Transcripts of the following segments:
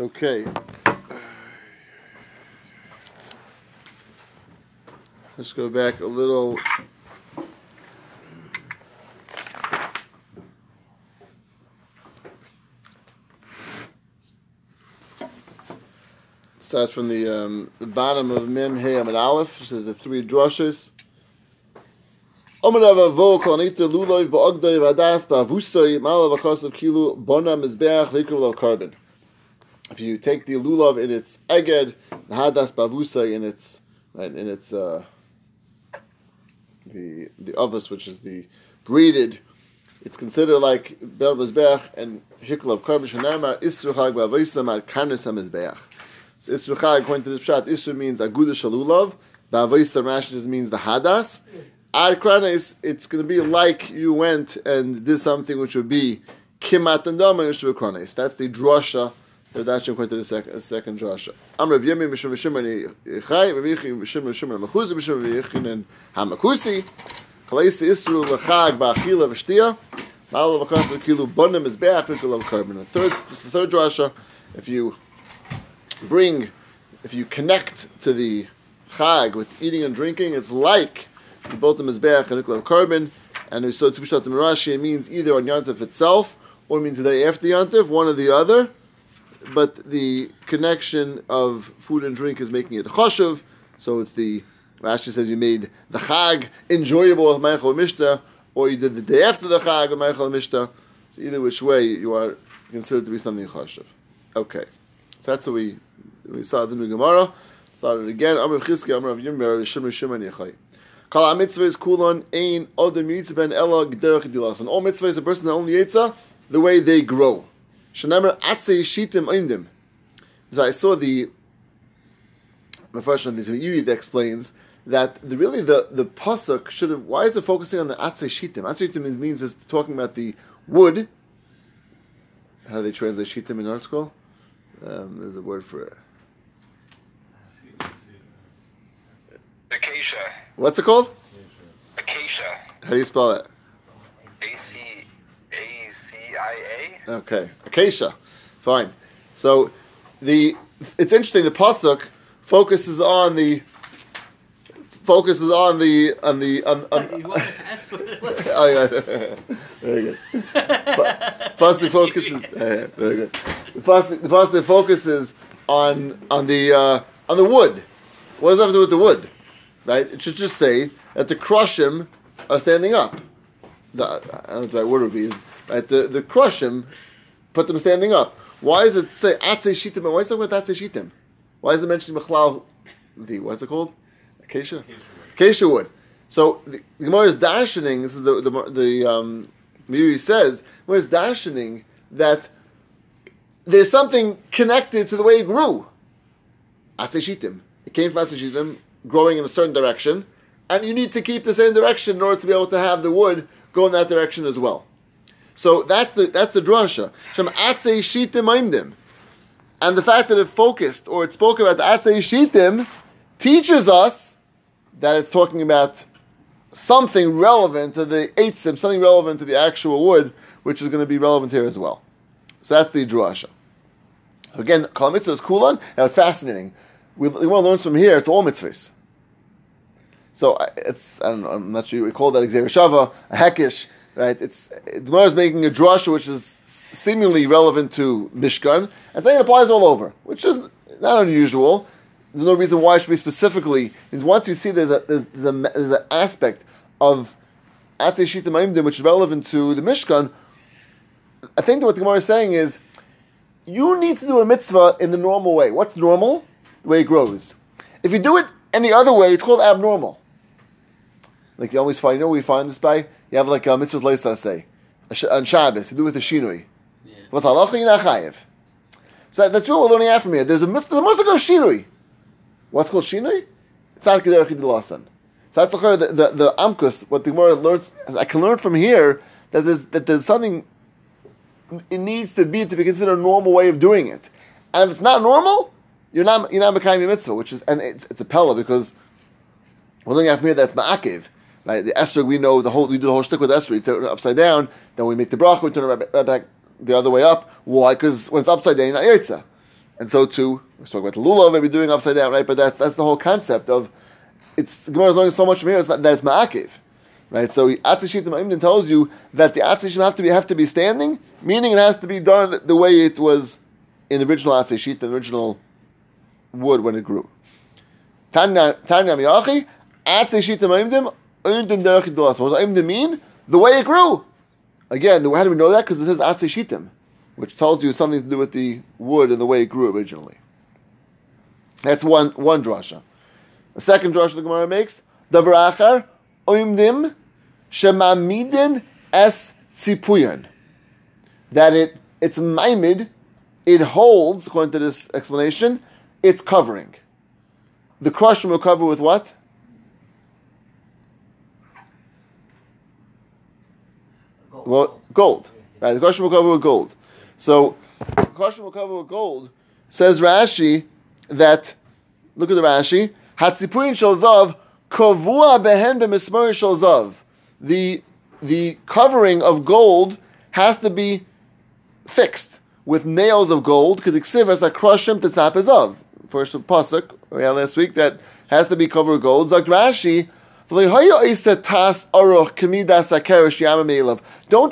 Okay. Let's go back a little. Starts from the um, the bottom of Mem Hey Amid Aleph, so the three drushes. Omer Avavo Kol Niter Luloi V'Ogdoi V'Adas Ba'Avusoi Malav Akasav Kilu Bona Mizbeach V'Ikru Carbon. If you take the lulav in its eged, the hadas bavusa in its right in its uh, the the ovus, which is the breeded, it's considered like ber mizbeach and hikl of karbish hanamar isru chag ba'avoisa mar karnis hamizbeach. So isru chag, according to this pshat, isru means aguda shalulav, ba'avoisa Rashi just means the hadas. Ar kranis, it's going to be like you went and did something which would be kimat and dama. That's the drasha the Dashim according to the second, second drasha. Am Rav Yemi Mishum V'Shimon Yichai, Rav Yichim V'Shimon V'Shimon Mechuzim V'Shimon V'Yichim Hamakusi, Chalaisi Isru L'Chag Ba'achila V'Shtia, Ma'al V'Kas V'Kilu Bonim is Be'ach V'Kilu Carbon. The third, the third drasha, if you bring, if you connect to the Chag with eating and drinking, it's like the both the Mizbeach and Nikolav Carbon, and we saw Tupshat Mirashi, it means either on Yantif itself, or it means the day after Yantif, one or the other but the connection of food and drink is making it choshev. So it's the Rashi says you made the chag enjoyable with Meichel Mishta, or you did the day after the chag with Meichel Mishta. So either which way, you are considered to be something choshev. Okay, so that's what we we saw the new Gemara. Started again. Amr Chizki, Amr Yimmer, Shimon Shimon Yechai. Kal mitzvah is kulon ein odem yitzah ben ela gderach dilas. And all mitzvah is a person that only yitzah uh, the way they grow. Shenemer shitim oimdim. So I saw the first one, the Yuri that explains that the, really the the pasuk should have. Why is it focusing on the atzei shitim? Atzei shitim means, means it's talking about the wood. How do they translate shitim in art school? Um, there's a word for it. Acacia. What's it called? Acacia. How do you spell it? A C A C I A. Okay, acacia. Fine. So the it's interesting. The pasuk focuses on the focuses on the on the on. on You want to what it oh yeah, very good. Pa- Pasuk focuses. eh, very good. The pasuk, the pasuk focuses on on the uh, on the wood. What does that have to do with the wood? Right? It should just say that the crushim are standing up. The, I don't know what the right word would be. Is, right? The the crushim put them standing up. Why does it say atzei shitim? Why is it talking about atzei shitim? Why is it mentioning mechlal? The what's it called? Acacia. Acacia wood. So the, the Gemara is darshaning. This is the the, the um, Meiri says. Gemara is darshaning that there's something connected to the way it grew. Atzei shitim. It came from atzei shitim, growing in a certain direction, and you need to keep the same direction in order to be able to have the wood go in that direction as well. So that's the that's the drasha. Shem atzei shitim aimdim. And the fact that it focused or it spoke about the atzei shitim teaches us that it's talking about something relevant to the eitzim, something relevant to the actual wood, which is going to be relevant here as well. So that's the drasha. So again, kol mitzvah is kulan. Now it's fascinating. We, we want to learn from here. It's all mitzvahs. So it's I don't know. I'm not sure. We call that gezeira shava a hekish, right? It's the Gemara is making a drasha which is seemingly relevant to Mishkan, and saying it applies all over, which is not unusual. There's no reason why it should be specifically. Is once you see there's a there's, there's a there's an aspect of Atzei Shita Ma'imdim which is relevant to the Mishkan. I think what the Gemara is saying is you need to do a mitzvah in the normal way. What's normal? The way it grows. If you do it any other way, it's called abnormal. Like you always find, you know where we find this by? You have like a mitzvah leisa say on Shabbos. You do it with a shinui. Yeah. What's halacha? You're not chayiv. So that- that's what we're learning out from here. There's a mitzvah, there's a mitzvah of shinui. What's called shinui? It's not kederach lasan. So that's the, the, the, the amkus. What the Gemara learns, I can learn from here that there's, that there's something it needs to be to be considered a normal way of doing it. And if it's not normal, you're not you're not Mekayim mitzvah, which is and it's, it's a pella because we're looking at from here that's ma'akiv. Right, the esrog we know the whole we do the whole stick with esrog, we turn it upside down, then we make the bracha, we turn it right, right back the other way up. Why? Because when it's upside down, you're not yotza. and so too we're talking about the lulav and we're doing upside down, right? But that's that's the whole concept of it's Gemara is learning so much from here. It's not, that it's ma'akiv, right? So Atzishit Ma'imdin tells you that the Atzishim have to be have to be standing, meaning it has to be done the way it was in the original Atzishit, the original wood when it grew. Tanya Miyachi Atzishit Does Ma'imdim mean? The way it grew. Again, how do we know that? Because it says Atzishitim, which tells you something to do with the wood and the way it grew originally. That's one one drasha. The second drasha the Gemara makes, Davar Achar, Oimdim, Shemamidin Es Tzipuyan. That it it's maimid, it holds, according to this explanation, it's covering. The crush will cover with what? Gold. Well, gold. Right, the will cover with gold. So, will cover with gold. Says Rashi that, look at the Rashi, Hatzipuin shalzav kavua behen b'mismar shalzav. The the covering of gold has to be fixed with nails of gold. Because as a crushim tetzap is of. First pasuk we had last week that has to be covered with gold. Zak Rashi. Don't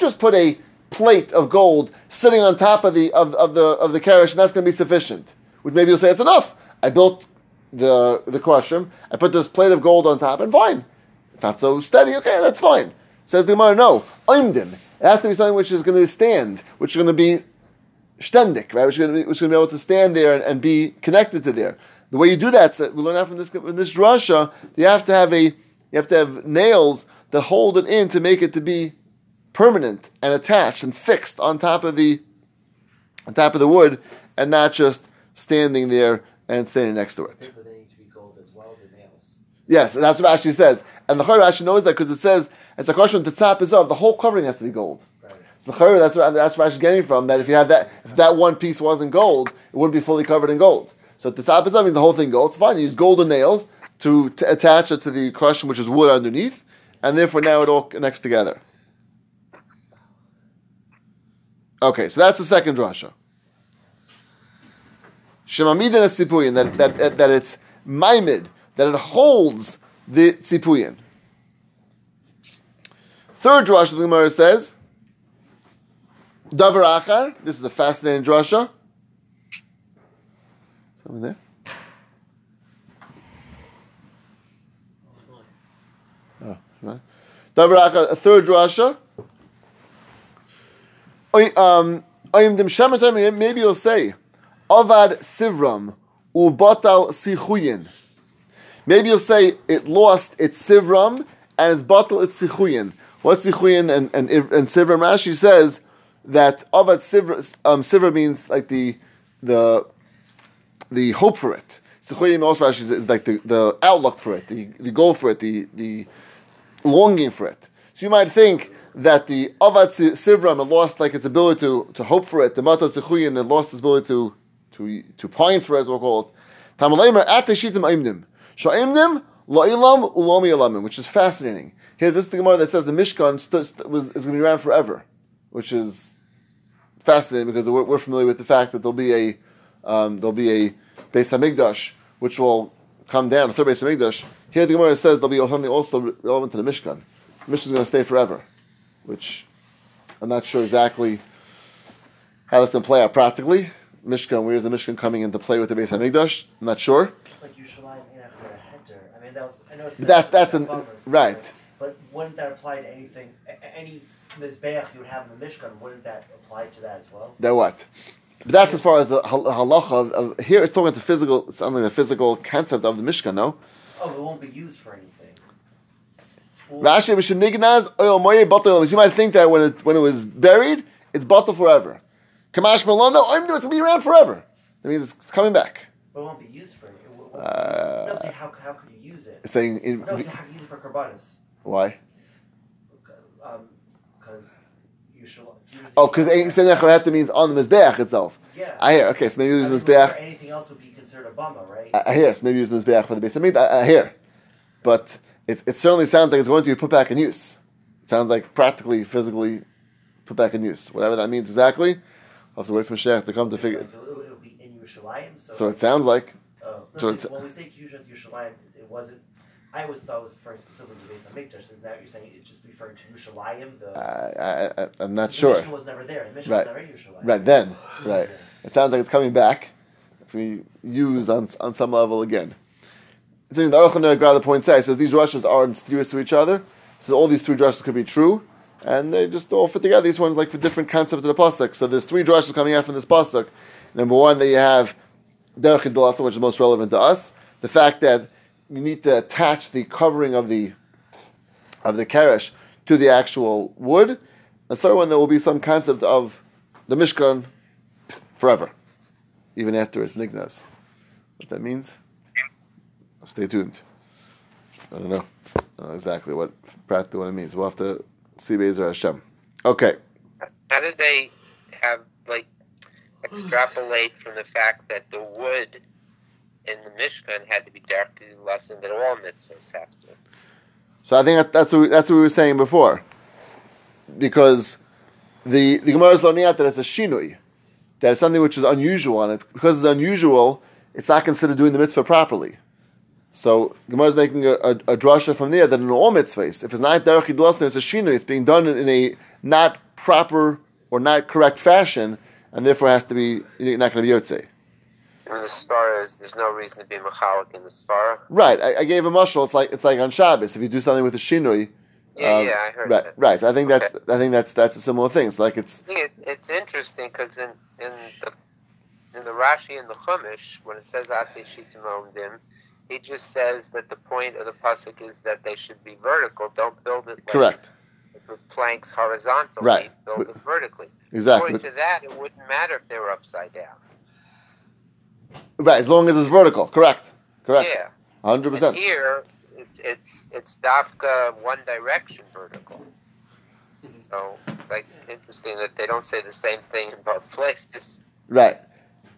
just put a plate of gold sitting on top of the of, of the of the kerish, and that's going to be sufficient. Which maybe you'll say it's enough. I built the the crushim. I put this plate of gold on top, and fine. It's not so steady. Okay, that's fine. Says the Gemara, no. Oimdim. It has to be something which is going to stand, which is going to be ständig, right? Which is going to be, which is going to be able to stand there and, and be connected to there. The way you do that, so we learn out from this from this drasha, you have to have a you have to have nails that hold it in to make it to be permanent and attached and fixed on top of the on top of the wood, and not just standing there and standing next to it. But they need to be gold as well, the nails. Yes, that's what Rashi says. And the Chayr Rashi knows that because it says, it's a question the top is of, the whole covering has to be gold. Right. So the Chayr, that's what, that's what Rashi's getting from, that if you had that, if that one piece wasn't gold, it wouldn't be fully covered in gold. So the top is of means the whole thing gold. It's fine, you use golden nails to t- attach it to the crushing, which is wood underneath, and therefore now it all connects together. Okay, so that's the second drasha. Shemamidin is tzipuyin, that, that, that it's maimid, that it holds the tzipuyin. Third drasha, the Gemara says, Davar achar, this is a fascinating drasha. Something there? Oh, right. A third Rasha. Um, maybe you'll say, Avad Sivram Ubatal Sichuyin. Maybe you'll say it lost its Sivram and its batal its Sichuyin. What's Sichuyin and, and, and Sivram? Rashi says that Avad Sivra, um, Sivra means like the, the, the hope for it. Sichuyin also Rashi is like the, the outlook for it, the, the goal for it, the, the longing for it. So you might think that the Avad Si- Sivram had lost like its ability to, to hope for it. The Mata Sechuyin had lost its ability to, to, to pine for it, we'll call it. Tamalaymer Ateshitim Aimdim. Sha'imdim La'ilam Ulami Alamim, which is fascinating. Here, this is the Gemara that says the Mishkan st- st- was, is going to be around forever, which is fascinating because we're, we're familiar with the fact that there'll be a um, there'll be a Beis Hamikdash which will come down, a third Beis Hamikdash. Here, the Gemara says there'll be something also relevant to the Mishkan. The Mishkan is going to stay forever, which I'm not sure exactly how that's going to play out practically. Mishkan, where's the Mishkan coming into play with the Beis Hamikdash? I'm not sure. Just like Yerushalayim ain't heter. I mean, that was. I know it's That- that's an- right. But wouldn't that apply to anything? Any mizbeach you would have in the Mishkan, wouldn't that apply to that as well? That what? But that's as far as the hal- halacha of, of here. It's talking to physical, it's something the physical concept of the Mishkan. No, Oh, it won't be used for anything. Rashi Mishnignaz oil moye batel. You might think that when it when it was buried, it's batel forever. Kamash Malon, no, I'm it's gonna be around forever. That means it's coming back. But it won't be used for anything. It won't Uh. No, how, how could you use it? It's saying in, No, how can you use it for karbanis? why? Because you should. Oh, because saying that means on the mizbeach itself. Yeah. I hear. Okay, so maybe use mizbeach. Anything else would be considered a bummer, right? I I hear. So maybe use mizbeach for the base. I mean, I, I hear, but it, it certainly sounds like it's going to be put back in use. It sounds like practically, physically put back in use. Whatever that means exactly, I'll have to wait for Mashiach to come to figure. Like, it'll, it'll be in Yerushalayim. So, So it sounds like no, so it's- when we say Kedusha Yerushalayim, it wasn't. I always thought it was referring specifically to Beis Hamikdash. And now you're saying it's just referring to Yerushalayim. The, I, I, I'm not the sure. Mishnah was never there. The Mishnah Right. was never Yerushalayim. Right then, right. It sounds like it's coming back. It's being used on on some level again. So the Aruch LaNer point says, says these drushes are mysterious to each other. So all these three drushes could be true, and they just all fit together. These ones like for different concepts of the pasuk. So there's three drushes coming out from this pasuk. Number one, that you have derech Hidlasa, which is most relevant to us. The fact that you need to attach the covering of the of the keresh to the actual wood. The third one, there will be some concept of the mishkan forever, even after it's nignas. What that means? Stay tuned. I don't know, I don't know exactly what practically what it means. We'll have to see Bezer Hashem. Okay, How did they have like extrapolate from the fact that the wood in the Mishkan had to be directly lessened that all mitzvahs have to? so I think that, that's what we, that's what we were saying before, because the the Gemara is learning out that it's a shinui, that it's something which is unusual, and it, because it's unusual, it's not considered doing the mitzvah properly. So Gemara is making a, a, a drasha from there that in all mitzvahs, if it's not derech idlasner, it's a shinui. It's being done in, a not proper or not correct fashion, and therefore has to be you're not going to be yotze. And the svara is there's no reason to be machalik in the svara. Right. I, I gave a mushal. It's like it's like on Shabbos. If you do something with a shinui, Yeah, um, yeah, I heard right, that. right. I think that's I think that's that's a similar thing. It's like it's it, it's interesting because in in the in the Rashi and the Chumash, when it says Shitim Omdim, he just says that the point of the pasuk is that they should be vertical. Don't build it like correct. with planks horizontally. Right. Build it vertically. Exactly. According to that, it wouldn't matter if they were upside down. Right. As long as it's vertical. Correct. Correct. Yeah. Hundred percent. here, it's it's it's dafka one direction vertical. So it's like interesting that they don't say the same thing in both places. Right.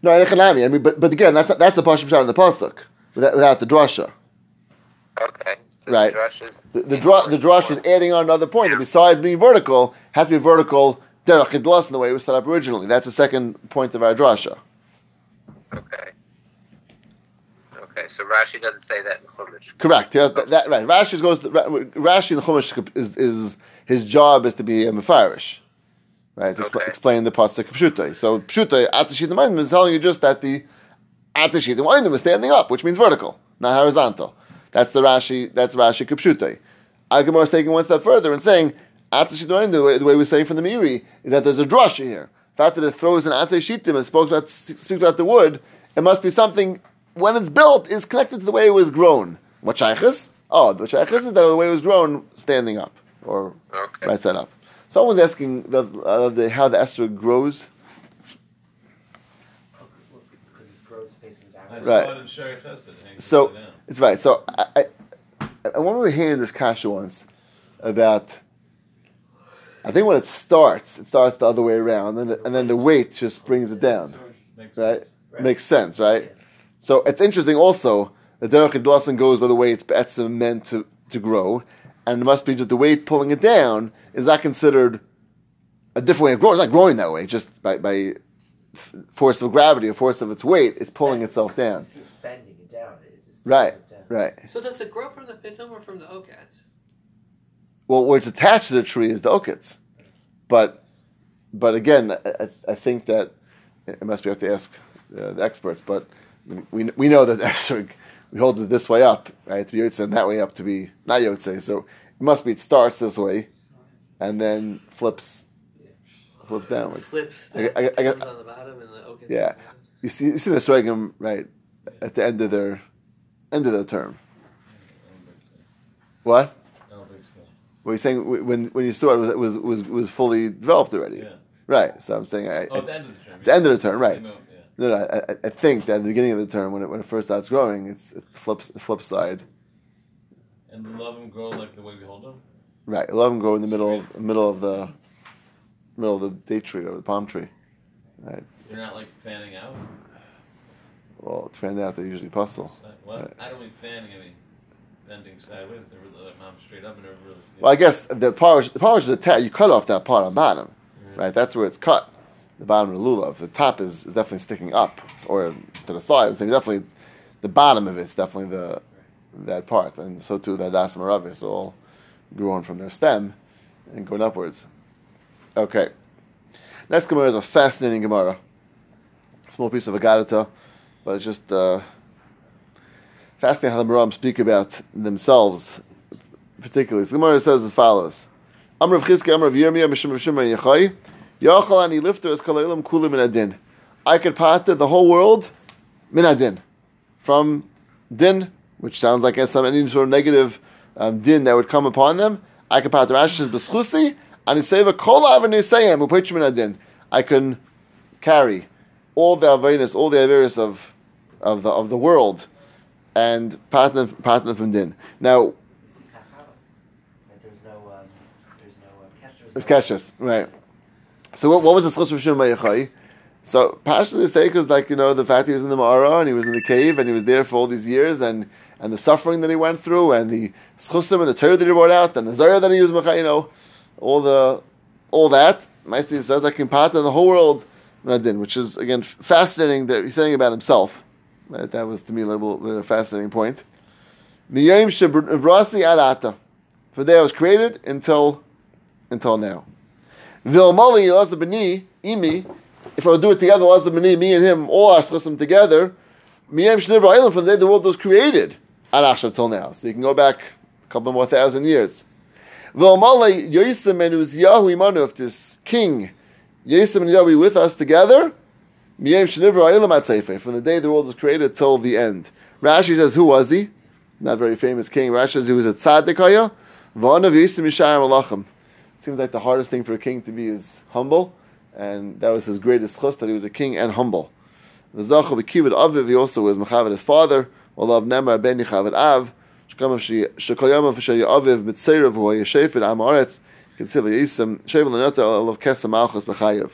No, I mean, but but again, that's that's the pashim shot in the pasuk without, without the drasha. Okay. So Right. The The the, dra- the drasha is adding on another point that besides being vertical, has to be vertical derech in the way it was set up originally. That's the second point of our drasha. Okay. Okay, so Rashi doesn't say that in Chumash. Correct. Yeah, that, that, right. Rashi goes. To, Rashi in the Chumash is, is his job is to be a mefarish, right? To expl- Okay. explain the pasuk pshutai. So pshutai atashit the is telling you just that the atashit the is standing up, which means vertical, not horizontal. That's the Rashi. That's Rashi kipshutai. Agamar is taking one step further and saying atashit the way, the way we're saying from the Meiri is that there's a drasha here. The fact that it throws an atashit and speaks about speaks about the wood, it must be something when it's built is connected to the way it was grown. What shaykhis? Oh, the shaykhis is that the way it was grown standing up or Okay. right side up. Someone's asking the, uh, the, how the Esther grows. Because his grows facing I downwards. Right. saw it in it hangs So it's right. So I, I, I remember hearing this kasha once about. I think when it starts, it starts the other way around, and, and then the weight just brings it down. Makes Right? sense. Right. Makes sense, right? So it's interesting also that Derech Idlasin goes by the way it's be'etzim meant to, to grow, and it must be that the weight pulling it down is not considered a different way of growing. It's not growing that way, just by, by force of gravity or force of its weight, it's pulling itself down. It's just bending it down. It just Right, it down. right. So does it grow from the pitum or from the okats? Well, where it's attached to the tree is the okits, but but again, I, I- I think that it must be have to ask uh, the experts. But we we know that Esther, we hold it this way up, right? To be yotze, and that way up to be not yotze. So it must be it starts this way, and then flips flips downward. Flips. I- The I- I got- on the bottom and the okats. Yeah. You see, you see the Sregim right at the end of their end of their term. What? I don't think so. Well, you're saying when when you saw it was was was, was fully developed already. Yeah. Right. So I'm saying I, Oh, at the end of the term. the end of the term, right? No. No. I, I- think that at the beginning of the term, when it when it first starts growing, it's, the flip the flip side. And love them grow like the way we hold them. Right. A lot of them grow in the middle of middle of the middle of the date tree or the palm tree. Right. They're not like fanning out. Well, turned out they're usually pustle. What? Right. I don't mean fanning. I mean bending sideways. They're really like mom straight up and they're really. Well, I guess the polish the polish is attached. You cut off that part on bottom, right? That's where it's cut, the bottom of the lulav. The top is, is definitely sticking up or to the side. So definitely the bottom of it's definitely the that part, and so too the das maravis all growing from their stem and going upwards. Okay. Next Gemara is a fascinating Gemara. Small piece of a Agadata, but it's just uh, fascinating how the Maram speak about themselves, particularly. The Gemara says as follows: Amr of Chizki, Amr of Yirmiyah, Mishim of Shimon Yechai, Yachal ani lifter as kalaylam kulu min adin. I could pater the whole world min adin, from din, which sounds like some any sort of negative um, din that would come upon them. I could pater Rashi says b'schusi ani seva kol avenue sayim upaychim min adin. I can carry all the awareness, all the awareness of of the of the world, and pater pater from din. Now You see Kachava. Right, there's no, um, there's no um, catch. It's There's no, right. So what, what was the schus of Shimon Yechai? So Pasha the Seik was like, you know, the fact he was in the Ma'ara and he was in the cave and he was there for all these years and, and the suffering that he went through and the schusim and the Torah that he brought out and the Zayah that he was, you know, all the, all that. Maestri says, can part in the whole world, which is, again, fascinating that he's saying about himself. That, that was, to me, a little a fascinating point. Miyayim shebrasi adata. For day I was created until, until now. Vilmali Elazar B'ni, Imi, if I would do it together, Elazar B'ni, me and him, all our them together, Miyam Shnivra Island from the day the world was created, Arachsha till now. So you can go back a couple more thousand years. Vilmali Yosem and Uziyahu Imanu, if this king, Yosem and Yahweh with us together, Miyam Shnivra Island Atzeife, from the day the world was created till the end. Rashi says, who was he? Not very famous king. Rashi says he was a Tzaddikaya, V'anav Yosem Yishayim Alachim seems like the hardest thing for a king to be is humble, and that was his greatest chus, that he was a king and humble. The Zacha b'kibud aviv, he also was mechavet his father, Walav nemar ben yichavet av, shekol yamav v'shay aviv mitzeirav hu yeshefet am aretz, kitziv yisem, shevel lenota alav kesem malchus b'chayev.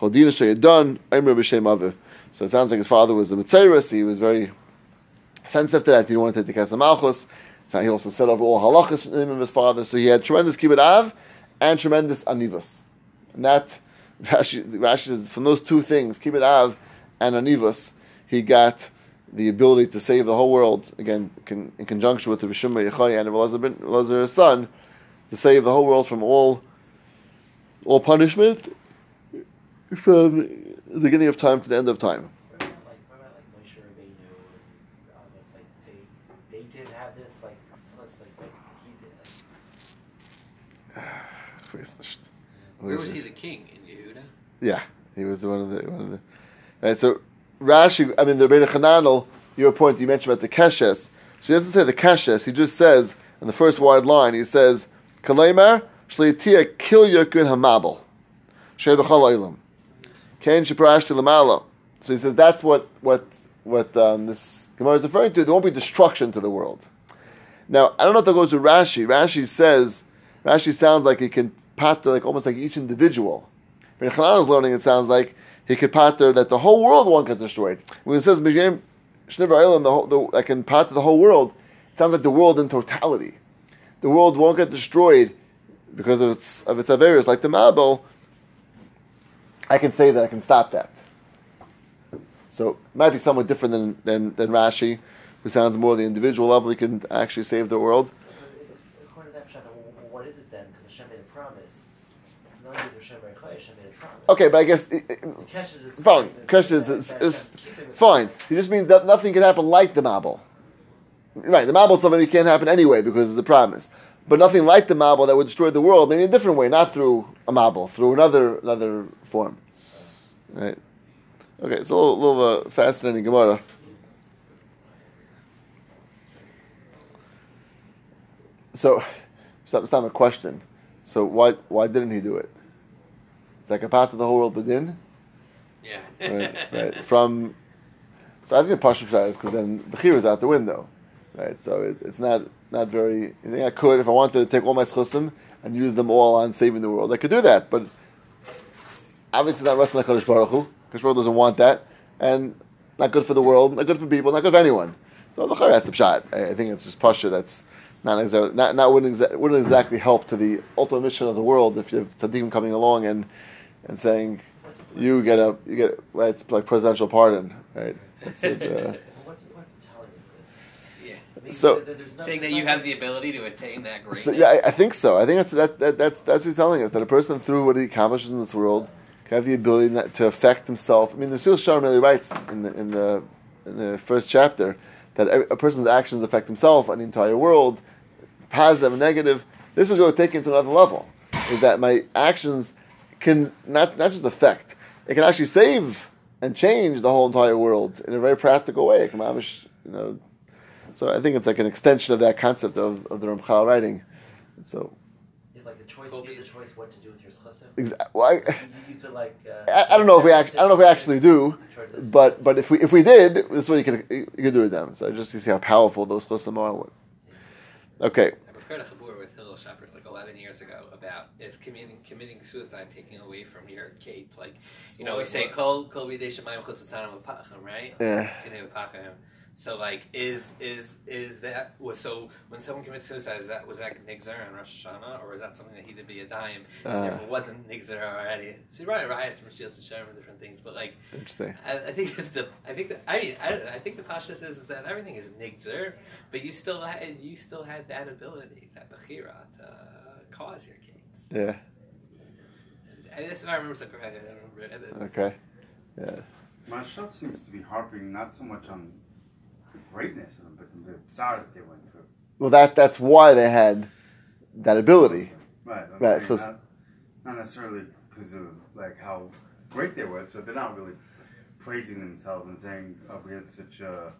Chodina sheyadon, emr b'shem aviv. So it sounds like his father was a mitzeiris, he was very sensitive to that, he didn't want to take the kesem malchus, so he also said over all halachas in him of his father, so he had tremendous kibbut av, and tremendous anivus. And that, Rashi, Rashi says, from those two things, Kibbut Av and anivus, he got the ability to save the whole world, again, con, in conjunction with the Rishon Yechai and Elazar, ben, Elazar son, to save the whole world from all all punishment from the beginning of time to the end of time. what about like, what about like Moshe Rabbeinu and all this? Like they, they did have this like, so it's like, like he did. Where was he the king? In Yehuda? Yeah, he was one of the one of the. Right, so Rashi, I mean the Rebbeinu Chananel, your point you mentioned about the keshes. So he doesn't say the keshes. He just says in the first wide line, he says Kalemar shleitia kil yakun hamabel shebechal olam ken sheparashti lamalo. So he says that's what what what um, this Gemara is referring to. There won't be destruction to the world. Now I don't know if that goes to Rashi. Rashi says Rashi sounds like he can pater like almost like each individual. When Hanan is learning, it sounds like he could pater that the whole world won't get destroyed. When it says Mijim Shnivar Eilim, the whole, the, I can pater the whole world, it sounds like the world in totality. The world won't get destroyed because of its of its averus, like the Mabel. I can say that I can stop that. So it might be somewhat different than, than, than Rashi, who sounds more the individual level. He can actually save the world. But if- According to that pshat, then wh- what is it then? Because Hashem made a promise. Not only did Hashem made a promise, Hashem made a promise. Okay, but I guess it, it- The Keshet is Fine. saying is- is- that is Hashem's keeping the fine. It just means that nothing can happen like the Mabel. Right, the is something that can't happen anyway because it's a promise. But nothing like the Mabel that would destroy the world, maybe in a different way, not through a Mabel, through another another form. Right. Okay, it's a little, little uh, fascinating Gemara. So, it's not a question. So why why didn't he do it? It's like a part of the whole world within. Yeah. Right, right. From so I think the partial shot is because then Bechir is out the window, right? So it, it's not not very. You think I could if I wanted to take all my schusim and use them all on saving the world, I could do that. But obviously, not wrestling like Kadosh Baruch Hu. Kadosh Baruch doesn't want that, and not good for the world, not good for people, not good for anyone. So the that's the shot. I, I think it's just pasha that's not exactly not not wouldn't, exa- wouldn't exactly help to the ultimate mission of the world if you have tzaddikim coming along and and saying you get a you get well, it's like presidential pardon, right? It's, uh, What's what telling us this? Yeah. Maybe So- there's no- Saying that you have the ability to attain that greatness. so, yeah, I, I think so. I think that's that, that that's that's what he's telling us that a person through what he accomplishes in this world can have the ability not to affect himself. I mean, the Shul Shalom really writes in the in the in the first chapter that every- a person's actions affect himself and the entire world, positive and negative. This is really taken to another level. Is that my actions can not not just affect, it can actually save and change the whole entire world in a very practical way. It can mamish, You know, so I think it's like an extension of that concept of, of the Ramchal writing. So, Yeah, like the choice, you have the choice what to do with your schussim. exa- well, I, You, you could like. Uh, I, I don't know if we act, I don't know if we actually do, but but if we if we did, this is what you could you can do with them. So just to see how powerful those chosim are. Okay, I prepared a chabur with Hillel Shepherd like 11 years ago about is committing committing suicide taking away from your gate. Like, you know, we say kol kol b'dei shemayim chutzatzanim v'pachim, right? Yeah. So like, is is is that was so when someone commits suicide? Is that was that nigzer on Rosh Hashanah, or is that something that he did be a dime and Uh. therefore wasn't nigzer already? So you're right, riots from Shields and Shem and different things, but like. interesting. I, I think that the I think that I mean I, don't know, I think the pasha says is that everything is nigzer, but you still had you still had that ability, that bechira to cause your gates. Yeah. And that's what I remember. Like, I don't remember Okay. Yeah. Maharsha seems to be harping not so much on the greatness of them, but the tsar that they went through. Well, that that's why they had that ability. Right. I'm Right, saying so- not, not necessarily because of like how great they were, so they're not really praising themselves and saying, "Oh, we had such a,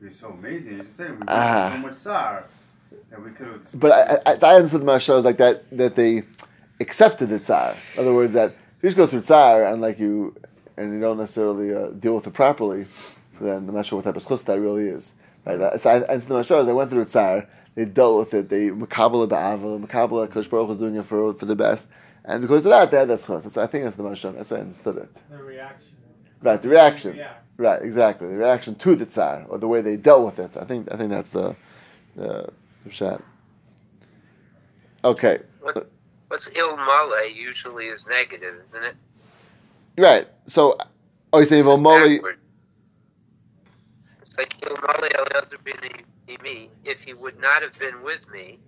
we're so amazing." You're just saying we went Ah. through so much tsar that we could have. But I, I, I understood the shows like that that they accepted the tsar. In other words, that if you just go through tsar and like you and you don't necessarily uh, deal with it properly, so then I'm not sure what type of chus that really is. Right? That- So I, I understood the shows. They went through tsar. They dealt with it. They makabala ba'ava, makabala Kosh Baruch was doing it for for the best, and because of that, they had that chus. That's, I think that's the mashal. That's why I understood it. The reaction. Right, the reaction. Yeah. Right, exactly. The reaction to the tsar or the way they dealt with it. I think I think that's the the, shot. Okay. What, what's il male usually is negative, isn't it? Right. So, oh, you say This is It's like il male. If he would not have been with me,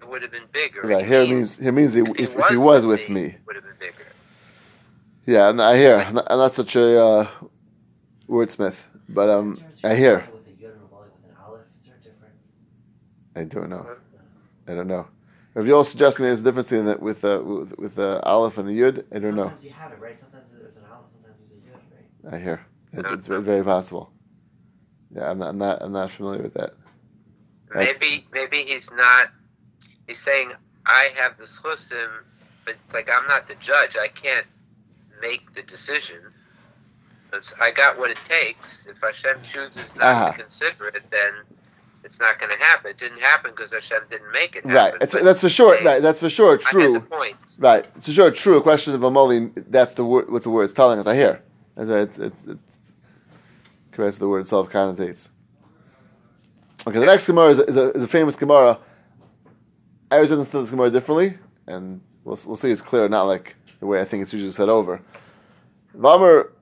it would have been bigger. Right. Here means here means he, if, if he was with me. it would have been bigger. Yeah, and I hear. I'm not, I'm not such a uh, wordsmith, but um, I hear. With a yud and a volley with an aleph, is there a difference? I don't know. I don't know. If you're all suggesting there's a difference between that with uh, with, with uh, aleph and a yud, I don't know. Sometimes you have it, right? Sometimes there's an aleph, sometimes there's a yud, right? I hear. It's, it's very, very possible. Yeah, I'm not, I'm not I'm not familiar with that. That's- Maybe maybe he's not. He's saying I have the schusim, but like I'm not the judge. I can't make the decision. It's, I got what it takes. If Hashem chooses not Ah. to consider it, then it's not going to happen. It didn't happen because Hashem didn't make it happen. Right. It's, that's for sure. Right. That's for sure I had the true. Right. It's for sure true. A question of Amoli. That's the word. What the word is telling us. I hear. That's right. It's, it's, it's correct. The word itself connotates. Okay. The next Gemara is a, is a, is a famous Gemara. I always understood this Gemara differently, and we'll we'll see it's clear, not like the way I think it's usually said over. Vamer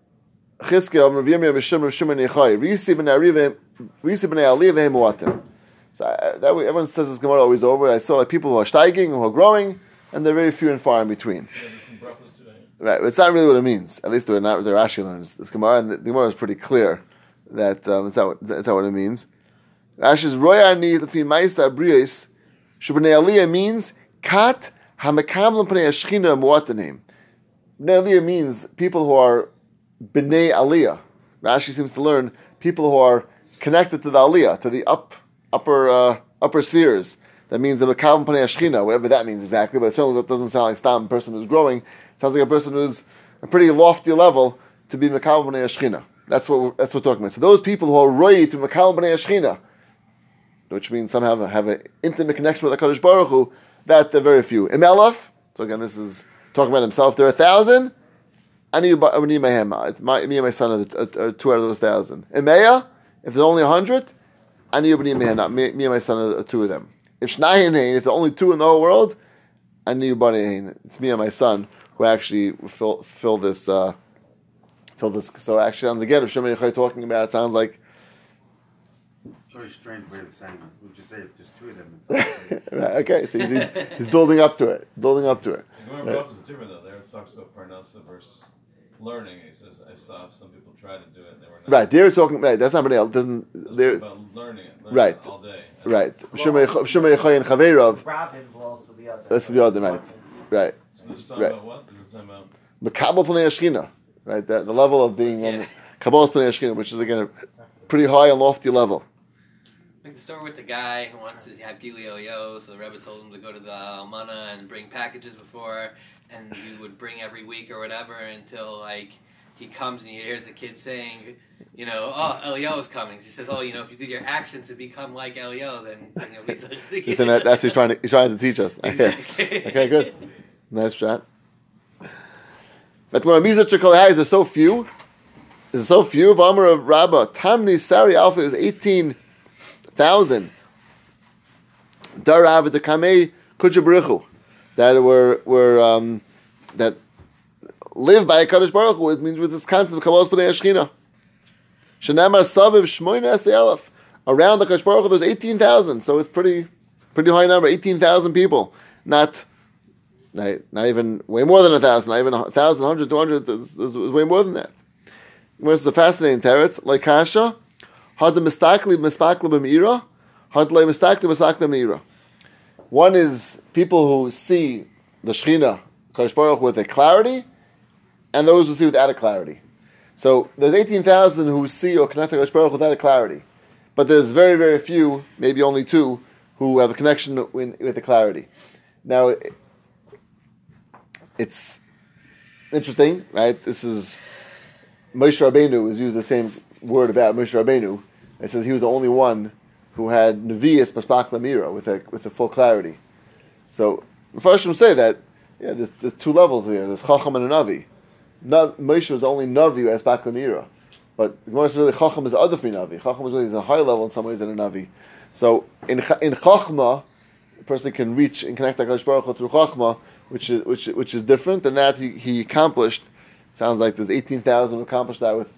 So I, that way, everyone says this Gemara always over. I saw like people who are steiging, who are growing, and they're very few and far in between. Maybe some brachos today. Right, but it's not really what it means. At least they're not. They're Rashi learns this Gemara, and the, the Gemara is pretty clear that um, it's not. What, not what it means. Rashi's royani lefi ma'isa brios shubnei aliyah means kat hamakam l'pnei ashchina muatanim. Bnei aliyah means people who are bnei aliyah. Rashi seems to learn people who are connected to the aliyah, to the up upper uh, upper spheres. That means the l'pnei ashchina, whatever that means exactly. But certainly that doesn't sound like stam person who's growing. It sounds like a person who's a pretty lofty level to be makam l'pnei ashchina. That's what that's what we're talking about. So those people who are roy to makam l'pnei ashchina which means some have an intimate connection with HaKadosh Baruch Hu, that they're very few. Imelaf, so again, this is talking about himself. There are a thousand. I need I need my him. My, me and my son are, the, are, are two out of those thousand. Imeya, if there's only a hundred, I need me, me and my son are, are two of them. If Shnayin if there's only two in the whole world, I need Bani It's me and my son who actually fill fill this uh, fill this. So actually, sounds again, if Shimon Yochai talking about it, sounds like It's a very strange way of saying it. We'll just say if there's two of them. It's right, okay. So he's, he's building up to it, building up to it. The Gemara Right. Baruch is different though. There it talks about Parnasa versus learning. He says, I saw some people try to do it and they were not. Right, they're talking. Right, that's not somebody else. Doesn't they're about learning it. Learning Right. It all day. right? Shimon Yochai and Chaverov. Rabin will also be other. That's the other night. Right. So this is talking Right. about what? This is talking about Makabel Pnei Ashkina, right? That the level of being Yeah. on Kabbalah's Pnei Ashkina, which is again a pretty high and lofty level. Like the story with the guy who wants to have Gilio Yo, so the Rebbe told him to go to the Almana and bring packages before, and he would bring every week or whatever until like he comes and he hears the kid saying, you know, oh Elio is coming. He says, oh, you know, if you do your actions to become like Elio, then you know, he's like, He's saying that, that's he's trying to he's trying to teach us. Okay, Exactly. okay, good, nice shot. But when Mizah Chikolai is so few, there's so few of Amar of Rabbah. Tamni Sari Alpha is eighteen thousand. Darav the Kamei Kuchabrichu that were were um, that live by a Kaddish Baruch Hu. It means with this concept of Kabbalah Pnei Ashchina. Shenamar Saviv Shmoina Esei Around the Kaddish Baruch Hu, there's eighteen thousand. So it's pretty pretty high number. Eighteen thousand people, not. Not, not even way more than a thousand, not even a thousand, hundred, two hundred. There's, way more than that. Where's the fascinating teretz? Like kasha, had the mistakli mispakli b'meira, had le mistakli mistakli b'meira. One is people who see the Shechina, Kadosh Baruch with a clarity, and those who see without a clarity. So there's 18,000 who see or connect to Kadosh Baruch without a clarity. But there's very, very few, maybe only two, who have a connection with, with the clarity. Now, it's interesting, right? This is Moshe Rabbeinu is used the same word about Moshe Rabbeinu. It says he was the only one who had Nevi'is Paspak Lamira with a with a full clarity. So Mepharshim say that yeah, there's, there's two levels here. There's Chacham and a Navi. Na, Moshe was the only Navi has Paspak Lamira. But the Gemara says really Chacham is other than Navi. Chacham is really is a higher level in some ways than a Navi. So in in Chachma, a person can reach and connect Hakadosh Baruch Hu through Chachma, which is which which is different than that he, he accomplished. Sounds like there's eighteen thousand who accomplished that with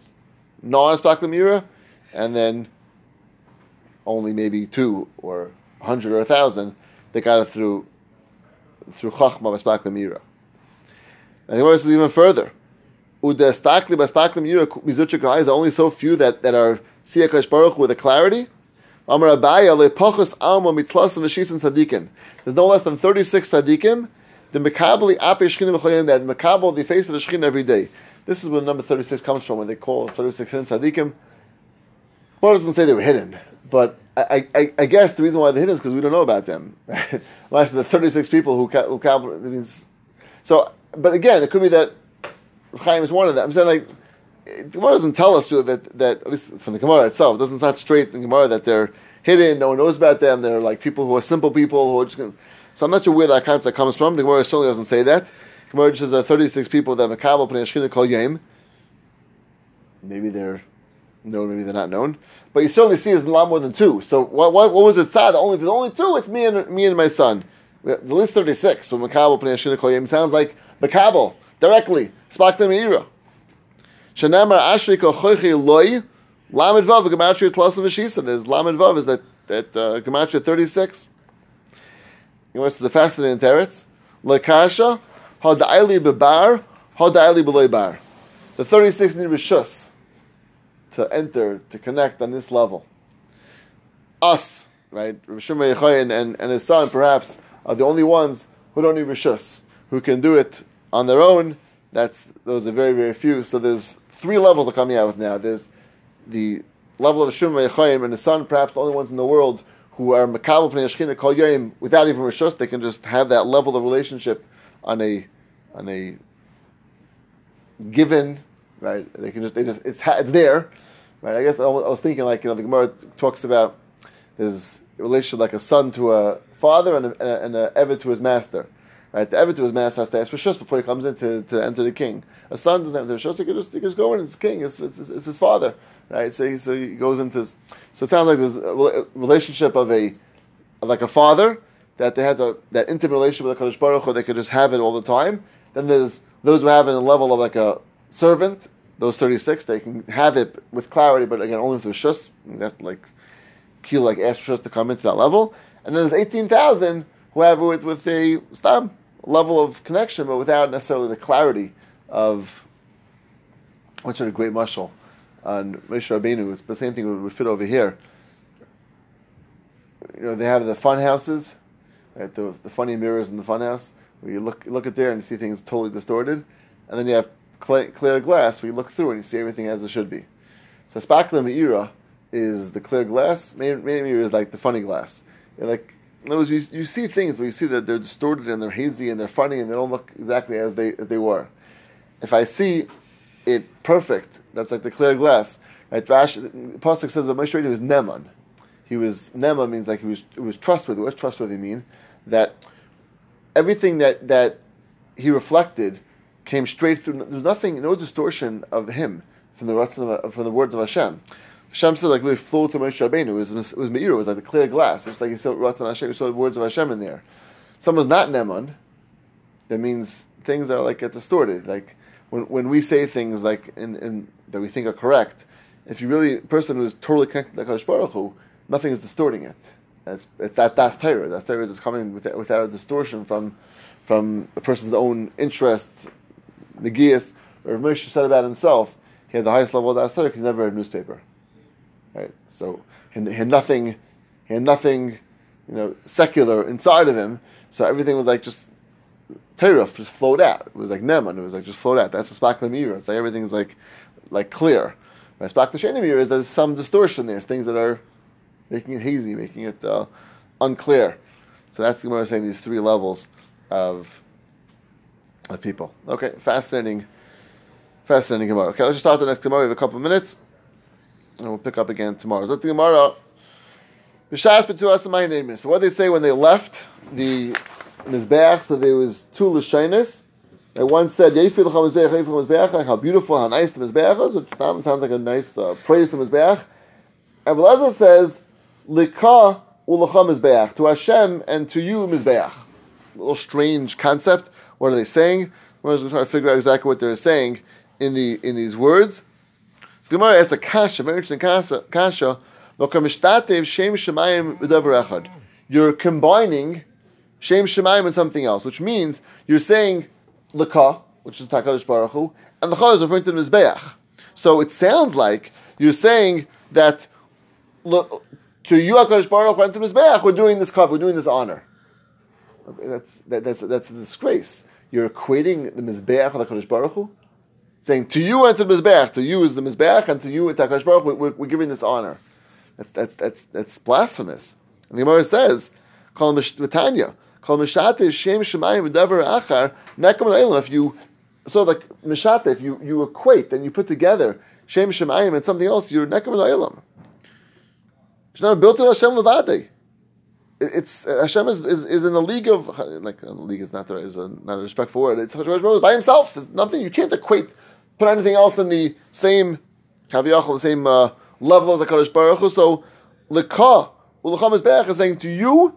non-Paspak Lamira, and then only maybe two or a hundred or a thousand that got it through through Chachma Baspak Lamira. And the says even further. Udestakli Mizuchik is only so few that, that are Siyakash Baruch with a clarity. There's no less than 36 Sadikim. The Shchinim V'cholim that Mekabal the face of the Shechin every day. This is where the number 36 comes from when they call 36 hidden Sadikim. Well, doesn't say they were hidden, but I, I, I guess the reason why they're hidden is because we don't know about them. Right? Last the 36 people who who it means so. But again, it could be that Chaim is one of them. I'm saying like the Gemara doesn't tell us really that that at least from the Gemara itself it doesn't sound straight in the Gemara that they're hidden. No one knows about them. They're like people who are simple people who are just going. So I'm not sure where that concept comes from. The Gemara certainly doesn't say that. The Gemara just says there are 36 people that Makabal Pnei Shechina call Yom. Maybe they're known, maybe they're not known. But you certainly see it's a lot more than two. So what, what, what was it sad? Only if there's only two, it's me and me and my son. The list 36. So Makabal Pnei Yom sounds like Makabal directly. Spak Meira. Shanamar Ashri Kochochi Loi Lamed Vav Gematria Veshisa. There's Lamed Vav is that that uh, Gematria 36. You know, to the fascinating teretz. Lakasha Hadaili Bebar Hadaili Beloy Bar. The 36 need Rishus to enter, to connect on this level. Us, right? Shimon and, and, his son, perhaps, are the only ones who don't need Rishus, who can do it on their own. That's those are very, very few. So there's three levels are coming out with now. There's the level of Shimon Yochai and his son, perhaps the only ones in the world who are Makabal Pnei Kol Yom without even Rishus. They can just have that level of relationship on a on a given, right? They can just they just it's it's there, right? I guess I was thinking like you know the Gemara talks about his relationship like a son to a father and a, and a, and to his master, right? The Eved to his master has to ask for shus before he comes in to, to enter the king. A son doesn't enter to shus; he can just he can just go in. It's king. It's, it's, it's his father, right? So he, so he goes into. His, so it sounds like there's a relationship of a like a father that they had that intimate relationship with the Kadosh Baruch Hu. They could just have it all the time. Then there's those who have it in a level of like a servant. Those 36, they can have it with clarity, but again, only through shus. You have to like, kill like ask shus to come into that level. And then there's 18,000 who have it with, a stam level of connection, but without necessarily the clarity of what's in a great mushal on Moshe Rabbeinu. It's the same thing would fit over here. You know, they have the fun houses, right? The, the funny mirrors in the fun house where you look look at there and you see things totally distorted, and then you have clear, glass where you look through and you see everything as it should be. So Spakla Meira is the clear glass. Meira is like the funny glass. Like in other words, you, you see things, but you see that they're distorted and they're hazy and they're funny and they don't look exactly as they as they were. If I see it perfect, that's like the clear glass. Right? Rash, Pasuk says, but Moshe Rabbeinu was Neman. He was Nema means like he was it was trustworthy. What does trustworthy mean? That everything that that he reflected came straight through. There's nothing, no distortion of him from the of, from the words of Hashem. Hashem said like really flowed through Moshe Rabbeinu. It was it was Meir. It was like the clear glass. It's like he saw Ratzon Hashem. You saw the words of Hashem in there. Someone's not Neman. That means things are like get distorted. Like when when we say things like in, in that we think are correct, if you really a person who is totally connected to Hakadosh Baruch Hu, nothing is distorting it. That's that that's Torah. That's that's coming with, without a distortion from from a person's own interests, negias. Or Moshe said about himself, he had the highest level of that Torah because he never read a newspaper. Right. So he had nothing. He had nothing, you know, secular inside of him. So everything was like just Torah just flowed out. It was like Neman. It was like just flowed out. That's the Spak Lemir. It's like everything's like like clear. Right? Spak L'Shenim is there's some distortion. There's things that are making it hazy, making it uh, unclear. So that's the I'm saying these three levels of of people. Okay, fascinating, fascinating Gemara. Okay, let's just start the next Gemara in a couple of minutes, and we'll pick up again tomorrow. So the Gemara, B'shas b'tuas my name is. What they say when they left the mizbeach, so there was two lashonis. I once said, "Yefi l'cham mizbeach, yefi l'cham mizbeach." How beautiful, how nice the mizbeach is, which sounds like a nice uh, praise to mizbeach. And Belazar says, "Lika ulacham mizbeach to Hashem and to you mizbeach." A little strange concept. What are they saying? We're going to try to figure out exactly what they're saying in the in these words. So the Gemara asks a kasha, very interesting kasha. you're combining Shem Shemaim and something else, which means you're saying Laka, which is HaKadosh Baruch Hu, and Laka is referring to the Mizbeach. So it sounds like you're saying that to you, HaKadosh Baruch Hu, and to Mizbeach, we're doing this cover, we're doing this honor. Okay, that's, that, that's, that's a disgrace. You're equating the Mizbeach with HaKadosh Baruch Hu, saying to you and to the Mizbeach, to you is the Mizbeach, and to you, and HaKadosh Baruch Hu, we're, we're giving this honor. That's, that's, that's, that's blasphemous. And the Gemara says, Kol Tanya, Kol Mishatev Shem Shemayim V'Davar Achar Nekam If you sort of like Mishatev, if you, you equate and you put together Shem Shemayim and something else, you're Nekam Elam. It's not built to Hashem Levade. It's Hashem is, is, is in a league of like a league is not there is a, not a respectful word. It's Hashem by himself. It's nothing you can't equate put anything else in the same kaviyachal, the same uh, level as Hakadosh Baruch Hu. So lekah ulacham is saying to you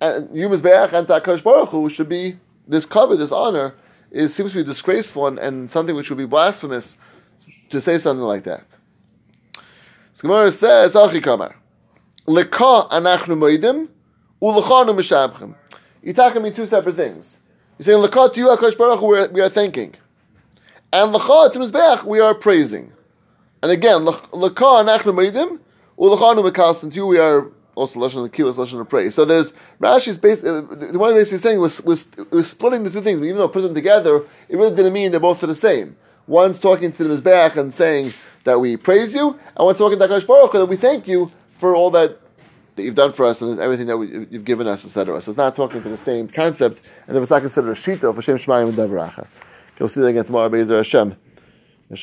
and you Mizbeach and to Hakadosh Baruch Hu should be this cover, this honor is seems to be disgraceful and, and something which would be blasphemous to say something like that. So Gemara says, Achi Leka anachnu moidim, ulechanu mishabchim. You're talking me two separate things. You're saying Leka to you, Hakadosh Baruch Hu, we are thanking. And Leka to Mizbeach, we are praising. And again, Leka anachnu moidim, ulechanu mekastan to you, we are also lashon kilas, lashon praise. So there's Rashi's base. Uh, the one basically saying was, was was splitting the two things. Even though put them together, it really didn't mean they're both the same. One's talking to the mizbeach and saying that we praise you, and one's talking to Hakadosh Baruch that we thank you for all that that you've done for us and everything that we, you've given us, etc. So it's not talking to the same concept, and if it's not considered a shita of Shem Shemayim and Davar We'll see that again tomorrow, Be'ezer Hashem.